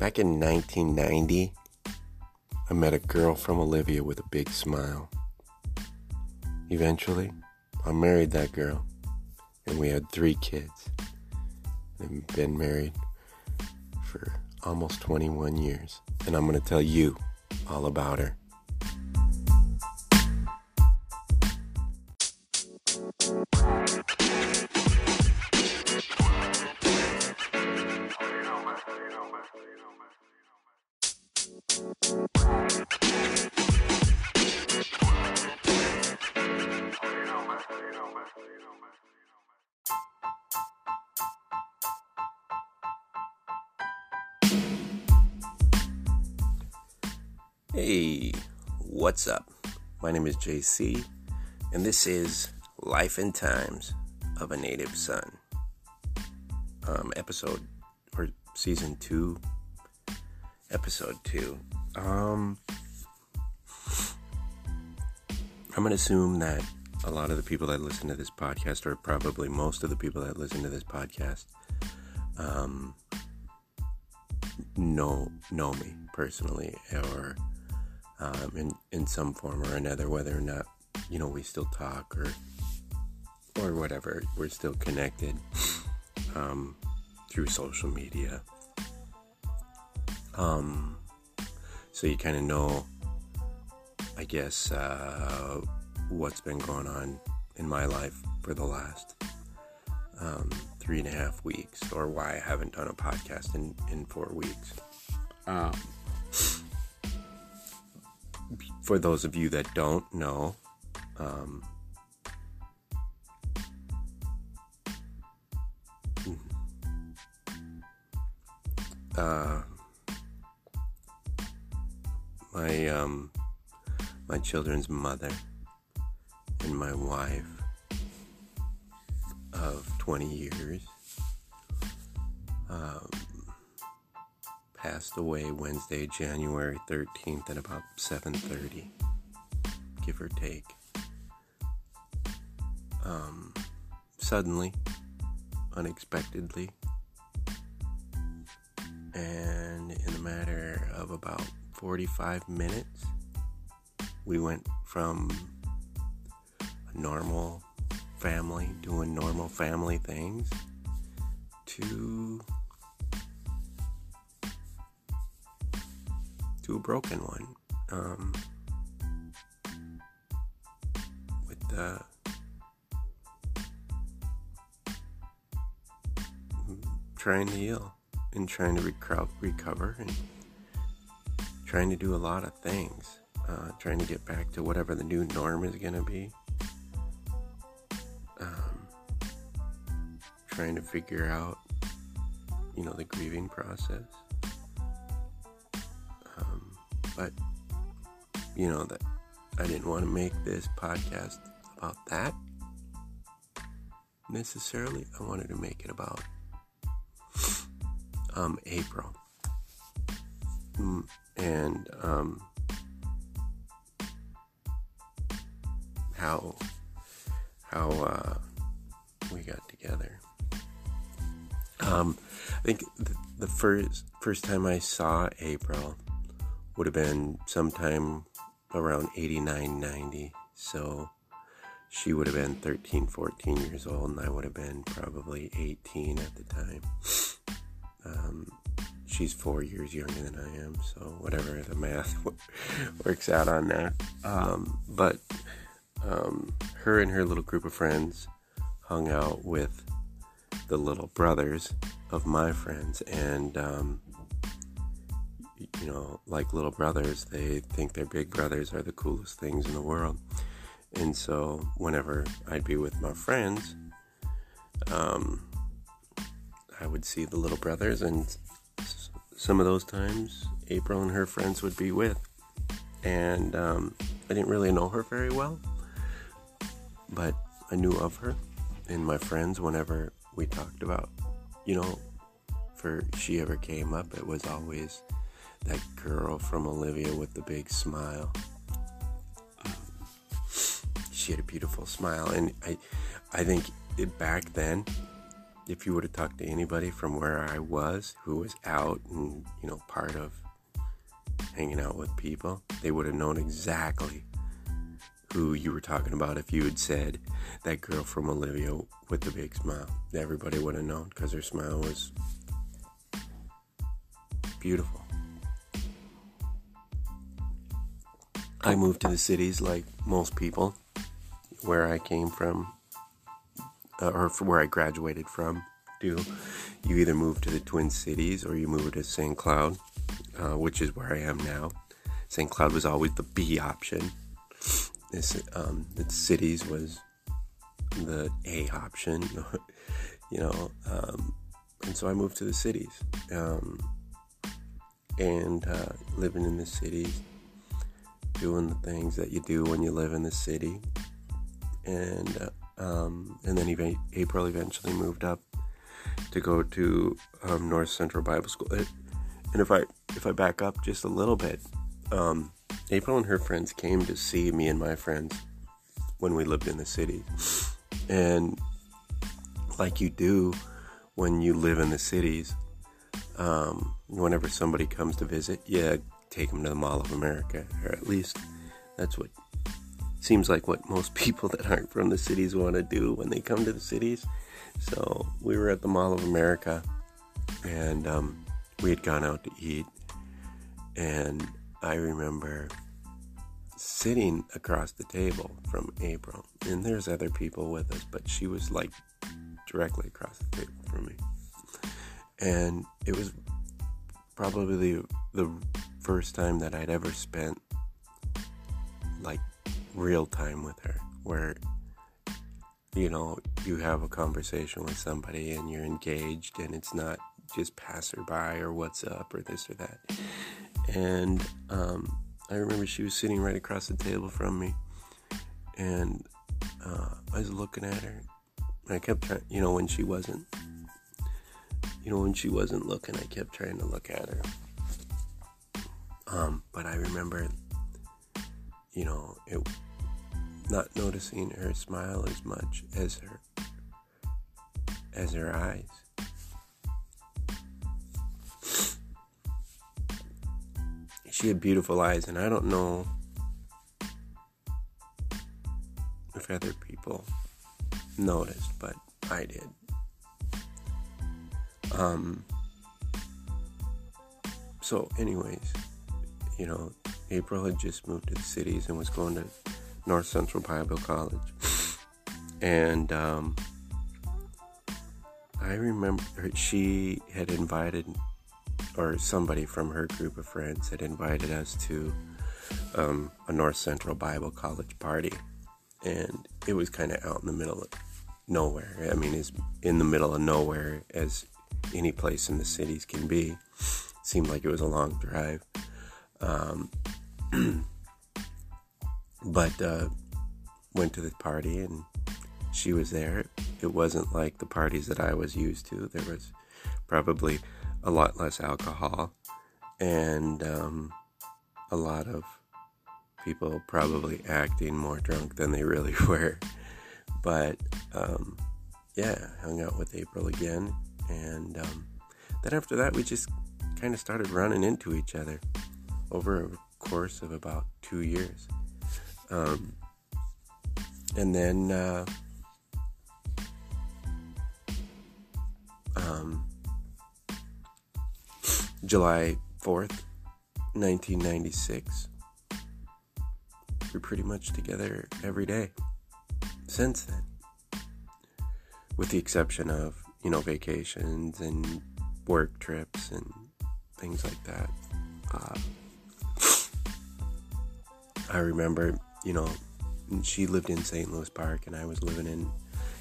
Back in 1990, I met a girl from Olivia with a big smile. Eventually, I married that girl, and we had three kids. And been married for almost 21 years. And I'm going to tell you all about her. Hey, what's up? My name is JC, and this is Life and Times of a Native Son. Um, episode or season two, episode two. Um, I'm gonna assume that a lot of the people that listen to this podcast, or probably most of the people that listen to this podcast, um, know know me personally, or um, in in some form or another, whether or not you know we still talk or or whatever, we're still connected um, through social media. Um, so you kind of know, I guess, uh, what's been going on in my life for the last um, three and a half weeks, or why I haven't done a podcast in in four weeks. Um, for those of you that don't know, um, uh, my um, my children's mother and my wife of 20 years um, passed away Wednesday, January 13th at about 7:30, give or take. Um, suddenly, unexpectedly, and in a matter of about 45 minutes, we went from a normal family doing normal family things to to a broken one. Um, with the trying to heal and trying to reco- recover and trying to do a lot of things. Uh, trying to get back to whatever the new norm is going to be. Um, trying to figure out, you know, the grieving process. But, you know, that I didn't want to make this podcast about that necessarily. I wanted to make it about um, April. Mm, and um, how how uh, we got together. Um, I think the, the first first time I saw April would have been sometime around 89, 90. So she would have been 13, 14 years old, and I would have been probably 18 at the time. Um, she's four years younger than I am, so whatever the math works out on that. Um, but um, her and her little group of friends hung out with the little brothers of my friends, and um, you know, like little brothers, they think their big brothers are the coolest things in the world. And so, whenever I'd be with my friends, um, I would see the little brothers, and some of those times, April and her friends would be with. And um, I didn't really know her very well, but I knew of her and my friends whenever we talked about, you know, for she ever came up, it was always that girl from Olivia with the big smile. She had a beautiful smile, and I, I think it, back then, if you would have talked to anybody from where I was who was out and, you know, part of hanging out with people, they would have known exactly who you were talking about if you had said that girl from Olivia with the big smile. Everybody would have known because her smile was beautiful. I moved to the cities like most people, where I came from, uh, or from where I graduated from. Do you either move to the Twin Cities or you move to St. Cloud, uh, which is where I am now. St. Cloud was always the B option. This, um, the cities was the A option, you know. Um, and so I moved to the cities, um, and uh, living in the cities doing the things that you do when you live in the city. And uh, um, and then April eventually moved up to go to um, North Central Bible School. And if I if I back up just a little bit, um, April and her friends came to see me and my friends when we lived in the city, and like you do when you live in the cities, um, whenever somebody comes to visit, yeah, take them to the Mall of America, or at least that's what seems like what most people that aren't from the cities want to do when they come to the cities. So we were at the Mall of America, and um, we had gone out to eat, and I remember sitting across the table from April, and there's other people with us, but she was like directly across the table from me, and it was probably the, the first time that I'd ever spent like real time with her, where you know you have a conversation with somebody and you're engaged, and it's not just passerby or what's up or this or that. And um, I remember she was sitting right across the table from me, and uh, I was looking at her. I kept trying, you know, when she wasn't, you know, when she wasn't looking, I kept trying to look at her. Um, but I remember, you know, it, not noticing her smile as much as her as her eyes. She had beautiful eyes, and I don't know if other people noticed, but I did. Um. So, anyways you know, April had just moved to the cities and was going to North Central Bible College. And um, I remember she had invited, or somebody from her group of friends had invited us to um, a North Central Bible College party. And it was kind of out in the middle of nowhere. I mean, it's in the middle of nowhere as any place in the cities can be. seemed like it was a long drive. Um, but uh, went to the party and she was there. It wasn't like the parties that I was used to. There was probably a lot less alcohol and um, a lot of people probably acting more drunk than they really were. But um, yeah, hung out with April again. And um, then after that, we just kind of started running into each other over a course of about two years. Um, and then uh, um, July 4th, 1996, we're pretty much together every day since then. With the exception of, you know, vacations and work trips and things like that. Uh, I remember, you know, she lived in St. Louis Park and I was living in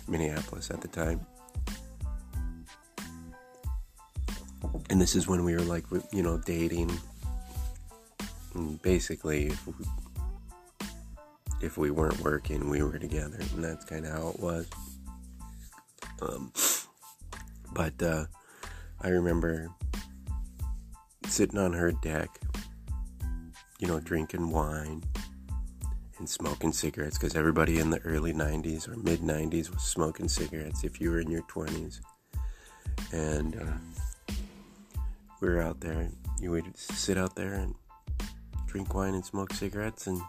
Minneapolis at the time. And this is when we were like, you know, dating. And basically, if we, if we weren't working, we were together. And that's kind of how it was. Um, but uh, I remember sitting on her deck, you know, drinking wine and smoking cigarettes because everybody in the early 90s or mid 90s was smoking cigarettes if you were in your 20s. and uh, we were out there. You would sit out there and drink wine and smoke cigarettes and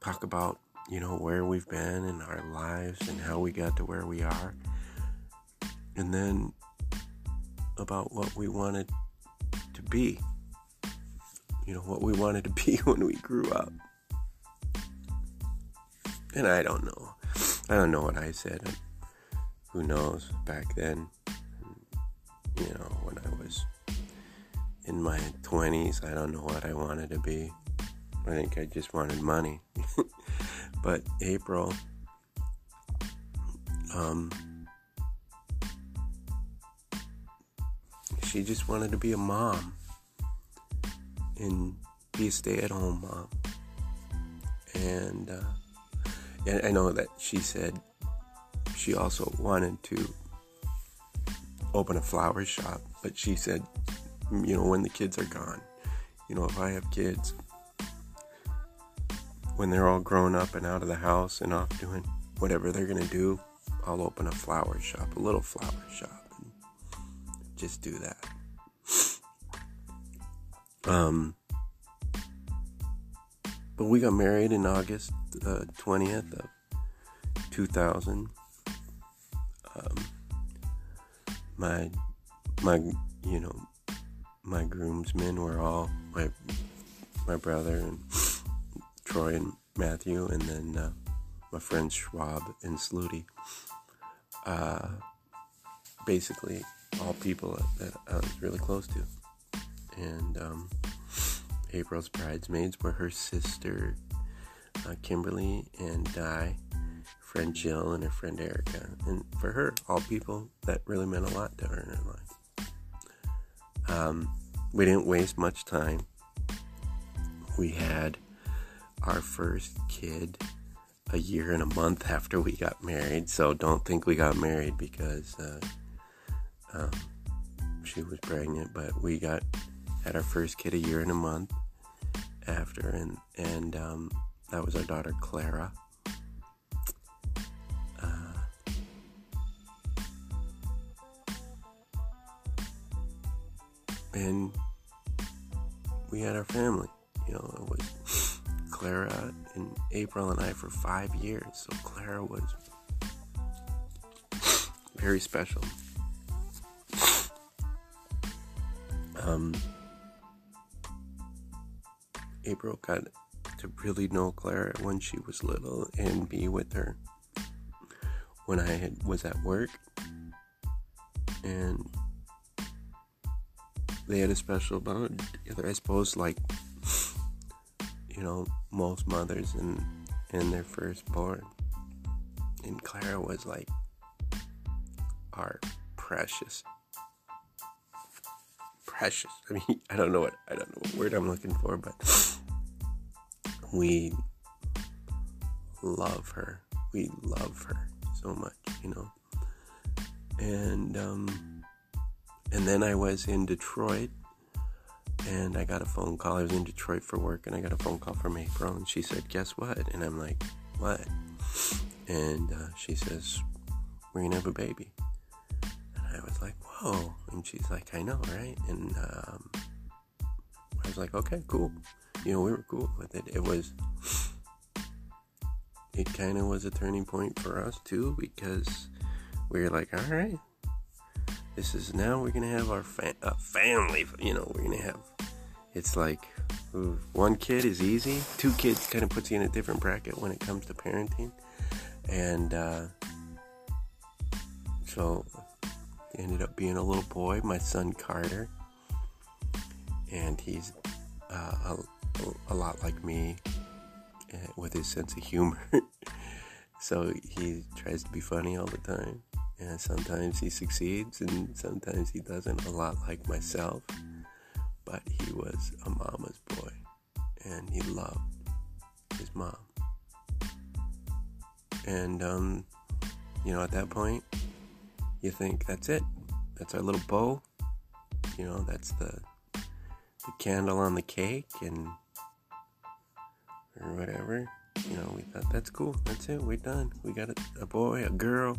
talk about you know where we've been in our lives and how we got to where we are, and then about what we wanted to be. You know what we wanted to be when we grew up. And I don't know. I don't know what I said. Who knows back then? You know, when I was in my 20s, I don't know what I wanted to be. I think I just wanted money. but April, um, she just wanted to be a mom and be a stay-at-home mom. And uh, and I know that she said she also wanted to open a flower shop, but she said, you know, when the kids are gone, you know, if I have kids, when they're all grown up and out of the house and off doing whatever they're gonna do, I'll open a flower shop, a little flower shop, and just do that. Um, but we got married in August uh, 20th of 2000. Um, my, my, you know, my groomsmen were all my, my brother and Troy and Matthew, and then uh, my friends Schwab and Sluty. Uh, basically, all people that I was really close to. And um, April's bridesmaids were her sister, uh, Kimberly, and Di, friend Jill, and her friend Erica. And for her, all people that really meant a lot to her in her life. Um, we didn't waste much time. We had our first kid a year and a month after we got married. So don't think we got married because uh, um, she was pregnant, but we got had our first kid a year and a month after, and and um, that was our daughter Clara. Uh, and we had our family. You know, it was Clara and April and I for five years. So Clara was very special. Um, April got to really know Clara when she was little and be with her when I had, was at work. And they had a special bond. I suppose, like, you know, most mothers and, and their firstborn. And Clara was like our precious precious. I mean, I don't know what I don't know what word I'm looking for, but we love her. We love her so much, you know. And um, and then I was in Detroit, and I got a phone call. I was in Detroit for work, and I got a phone call from April, and she said, "Guess what?" And I'm like, "What?" And uh, she says, "We're gonna have a baby." And I was like, "Whoa!" And she's like, "I know, right?" And um, I was like, "Okay, cool." You know, we were cool with it. It was, it kind of was a turning point for us too because we were like, all right, this is now we're gonna have our fa- family. You know, we're gonna have. It's like one kid is easy. Two kids kind of puts you in a different bracket when it comes to parenting, and uh, so ended up being a little boy, my son Carter, and he's uh, a a lot like me uh, with his sense of humor. so he tries to be funny all the time. And sometimes he succeeds and sometimes he doesn't, a lot like myself. But he was a mama's boy and he loved his mom. And, um, you know, at that point, you think that's it. That's our little bow. You know, that's the, the candle on the cake and or whatever. You know, we thought that's cool. That's it. We're done. We got a, a boy, a girl,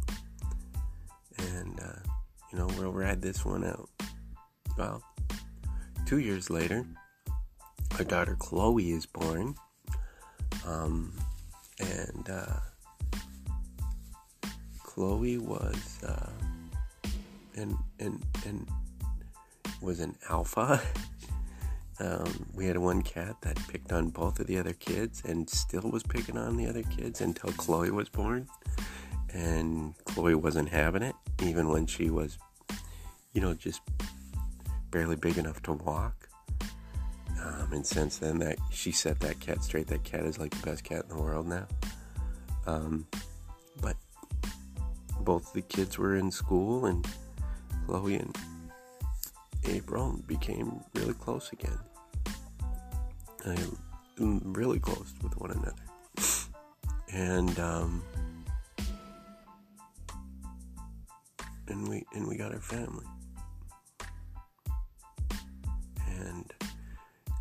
and uh, You know, we'll ride this one out. Well, two years later, our daughter Chloe is born. Um, and uh, Chloe was uh, and and and was an alpha. um, we had one cat that picked on both of the other kids and still was picking on the other kids until Chloe was born. And Chloe wasn't having it, even when she was, you know, just barely big enough to walk. Um, and since then, that she set that cat straight. That cat is like the best cat in the world now. Um, but both the kids were in school, and Chloe and April became really close again. Really close with one another. And um, and we and we got our family. And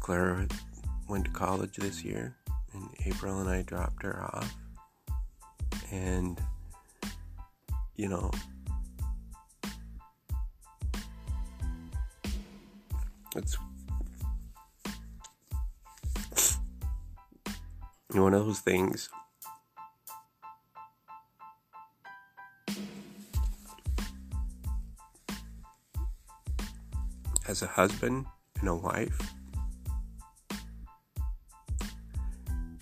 Clara went to college this year, and April and I dropped her off. And you know, one of those things. As a husband and a wife,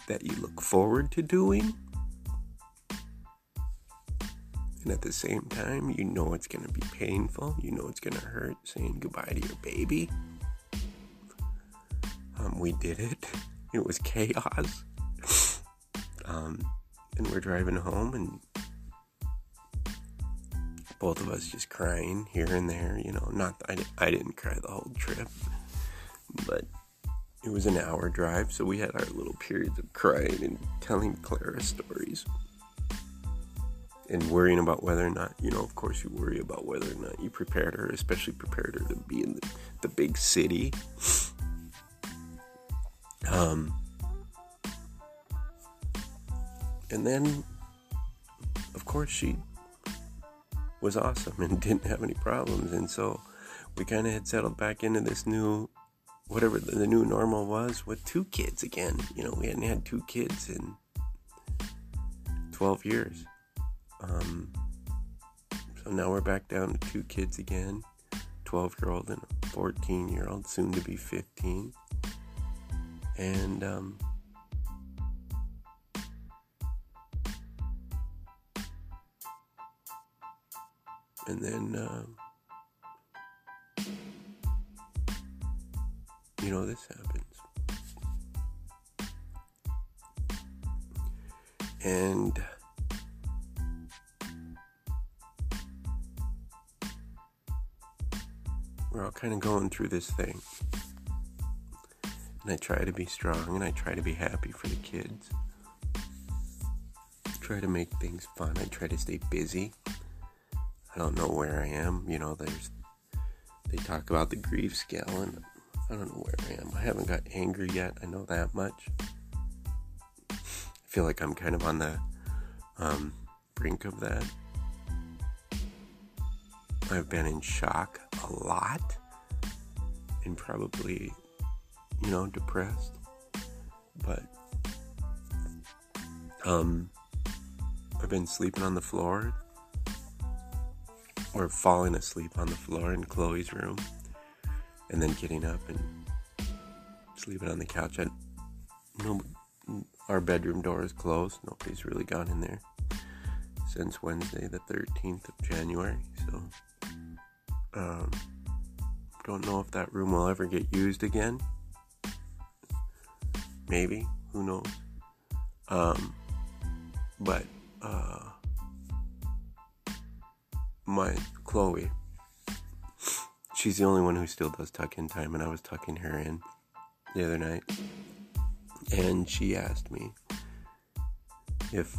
that you look forward to doing and at the same time, you know it's going to be painful. You know it's going to hurt saying goodbye to your baby. Um, we did it. It was chaos. Um, and we're driving home, and both of us just crying here and there. You know, not I, I didn't cry the whole trip, but it was an hour drive, so we had our little periods of crying and telling Clara stories and worrying about whether or not, you know, of course, you worry about whether or not you prepared her, especially prepared her to be in the, the big city. Um, and then, of course, she was awesome and didn't have any problems. And so we kind of had settled back into this new, whatever the, new normal was, with two kids again. You know, we hadn't had two kids in 12 years. Um, so now we're back down to two kids again 12 year old and a 14 year old, soon to be 15. And, um, and then, uh, you know, this happens. And, we're all kind of going through this thing. And I try to be strong and I try to be happy for the kids. I try to make things fun. I try to stay busy. I don't know where I am. You know, there's they talk about the grief scale and I don't know where I am. I haven't got angry yet. I know that much. I feel like I'm kind of on the um, brink of that. I've been in shock a lot and probably, you know, depressed. But um I've been sleeping on the floor or falling asleep on the floor in Chloe's room and then getting up and sleeping on the couch. I, no, our bedroom door is closed. Nobody's really gone in there since Wednesday, the 13th of January. So, um, don't know if that room will ever get used again. Maybe, who knows? Um, but uh, my Chloe, she's the only one who still does tuck in time, and I was tucking her in the other night, and she asked me if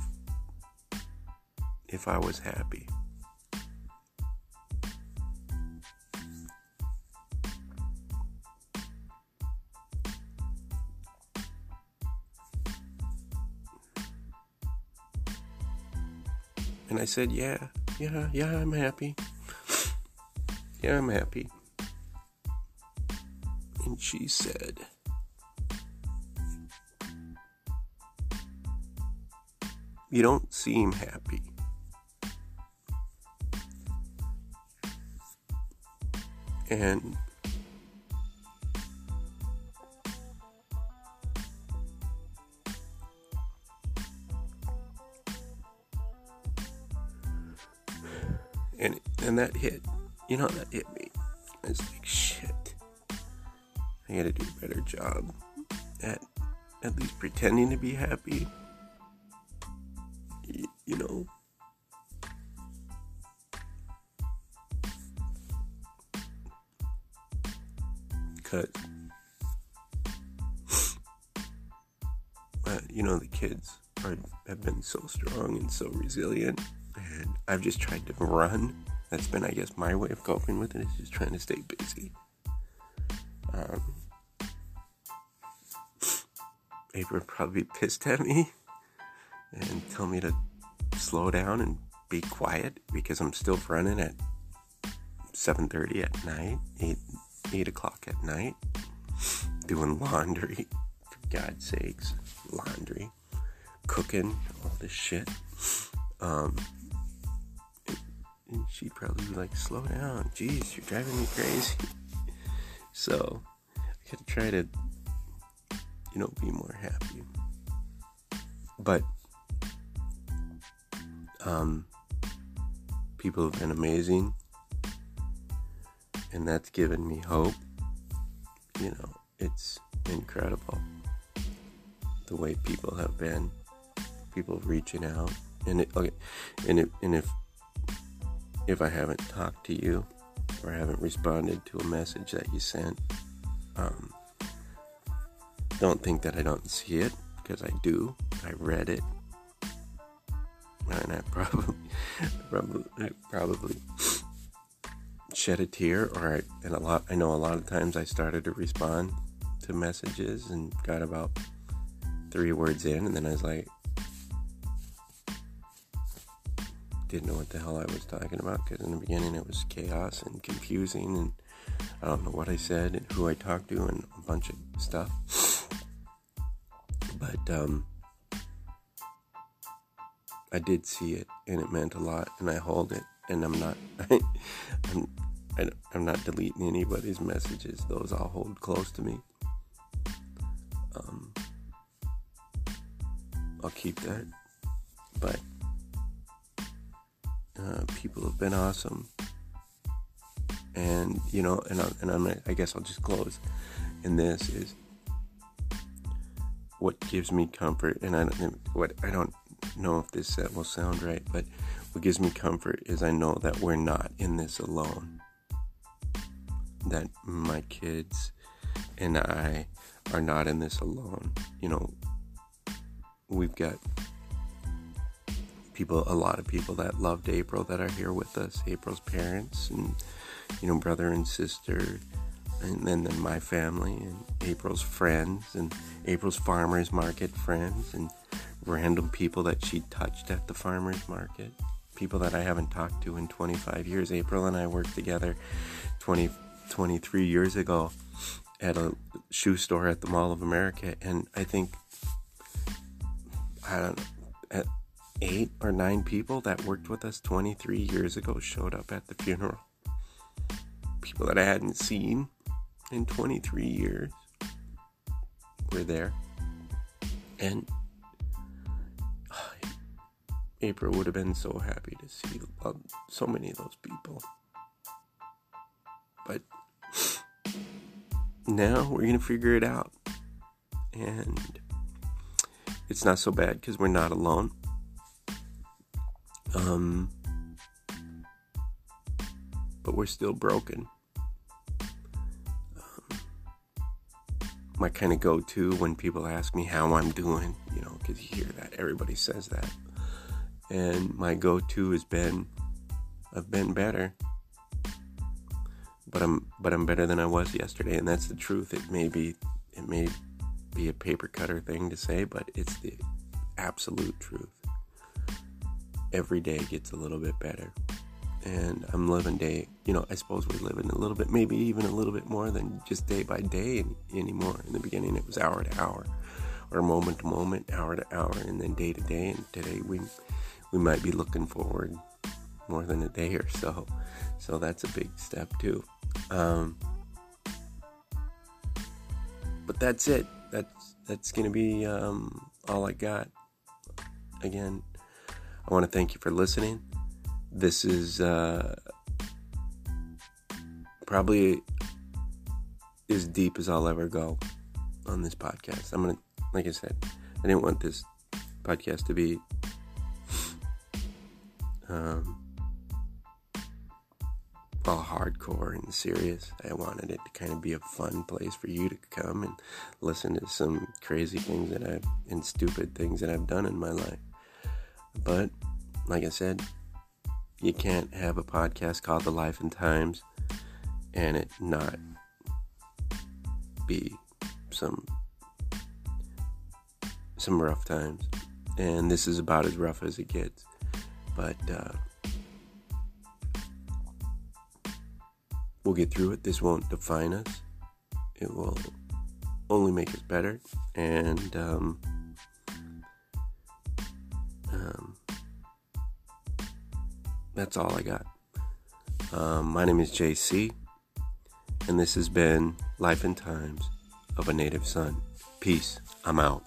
if I was happy. And I said, Yeah, yeah, yeah, I'm happy. Yeah, I'm happy. And she said, You don't seem happy. And that hit. You know that hit me. It's like shit. I gotta do a better job at at least pretending to be happy. Y- you know. Uh, you know the kids are, have been so strong and so resilient and I've just tried to run. That's been, I guess, my way of coping with it is just trying to stay busy. Um, April probably pissed at me and tell me to slow down and be quiet because I'm still running at 7:30 at night, 8 8 o'clock at night, doing laundry. For God's sakes, laundry, cooking, all this shit. Um, and she'd probably be like, slow down. Jeez, you're driving me crazy. so I gotta try to, you know, be more happy. But um people have been amazing and that's given me hope. You know, it's incredible the way people have been, people reaching out, and it, okay, and it, and if if I haven't talked to you or haven't responded to a message that you sent, um, don't think that I don't see it because I do. I read it, and I probably, probably, I probably shed a tear. Or I, and a lot. I know a lot of times I started to respond to messages and got about three words in, and then I was like, didn't know what the hell I was talking about because in the beginning it was chaos and confusing and I don't know what I said and who I talked to and a bunch of stuff. But um, I did see it and it meant a lot and I hold it and I'm not I'm I'm not deleting anybody's messages. Those I'll hold close to me. Um, I'll keep that, but uh, people have been awesome. And you know, and I, and I'm, I guess I'll just close. And this is what gives me comfort, and I don't, what I don't know if this will sound right, but what gives me comfort is I know that we're not in this alone. That my kids and I are not in this alone. You know, we've got people, a lot of people that loved April that are here with us. April's parents and you know brother and sister, and then then my family and April's friends and April's farmers market friends and random people that she touched at the farmers market. People that I haven't talked to in 25 years. April and I worked together 20, 23 years ago at a shoe store at the Mall of America, and I think I don't at eight or nine people that worked with us 23 years ago showed up at the funeral. People that I hadn't seen in 23 years were there. And April would have been so happy to see um, so many of those people. But now we're going to figure it out. And it's not so bad because we're not alone. Um, but we're still broken. Um, my kind of go to when people ask me how I'm doing, you know, because you hear that, everybody says that. And my go to has been, I've been better. But I'm but I'm better than I was yesterday, and that's the truth. It may be it may be a paper cutter thing to say, but it's the absolute truth every day gets a little bit better. and I'm living day. You know, I suppose we're living a little bit, maybe even a little bit more than just day by day anymore. In the beginning, it was hour to hour, or moment to moment, hour to hour, and then day to day. And today, we we might be looking forward more than a day or so. So that's a big step too. Um, but that's it. That's that's gonna be um, all I got. Again, I want to thank you for listening. This is uh, probably as deep as I'll ever go on this podcast. I'm gonna, like I said, I didn't want this podcast to be um, all hardcore and serious. I wanted it to kind of be a fun place for you to come and listen to some crazy things that I've and stupid things that I've done in my life. But like I said, you can't have a podcast called The Life and Times and it not be some some rough times. And this is about as rough as it gets. But uh, we'll get through it. This won't define us. It will only make us better. And um, that's all I got. Um, my name is JC, and this has been Life and Times of a Native Son. Peace. I'm out.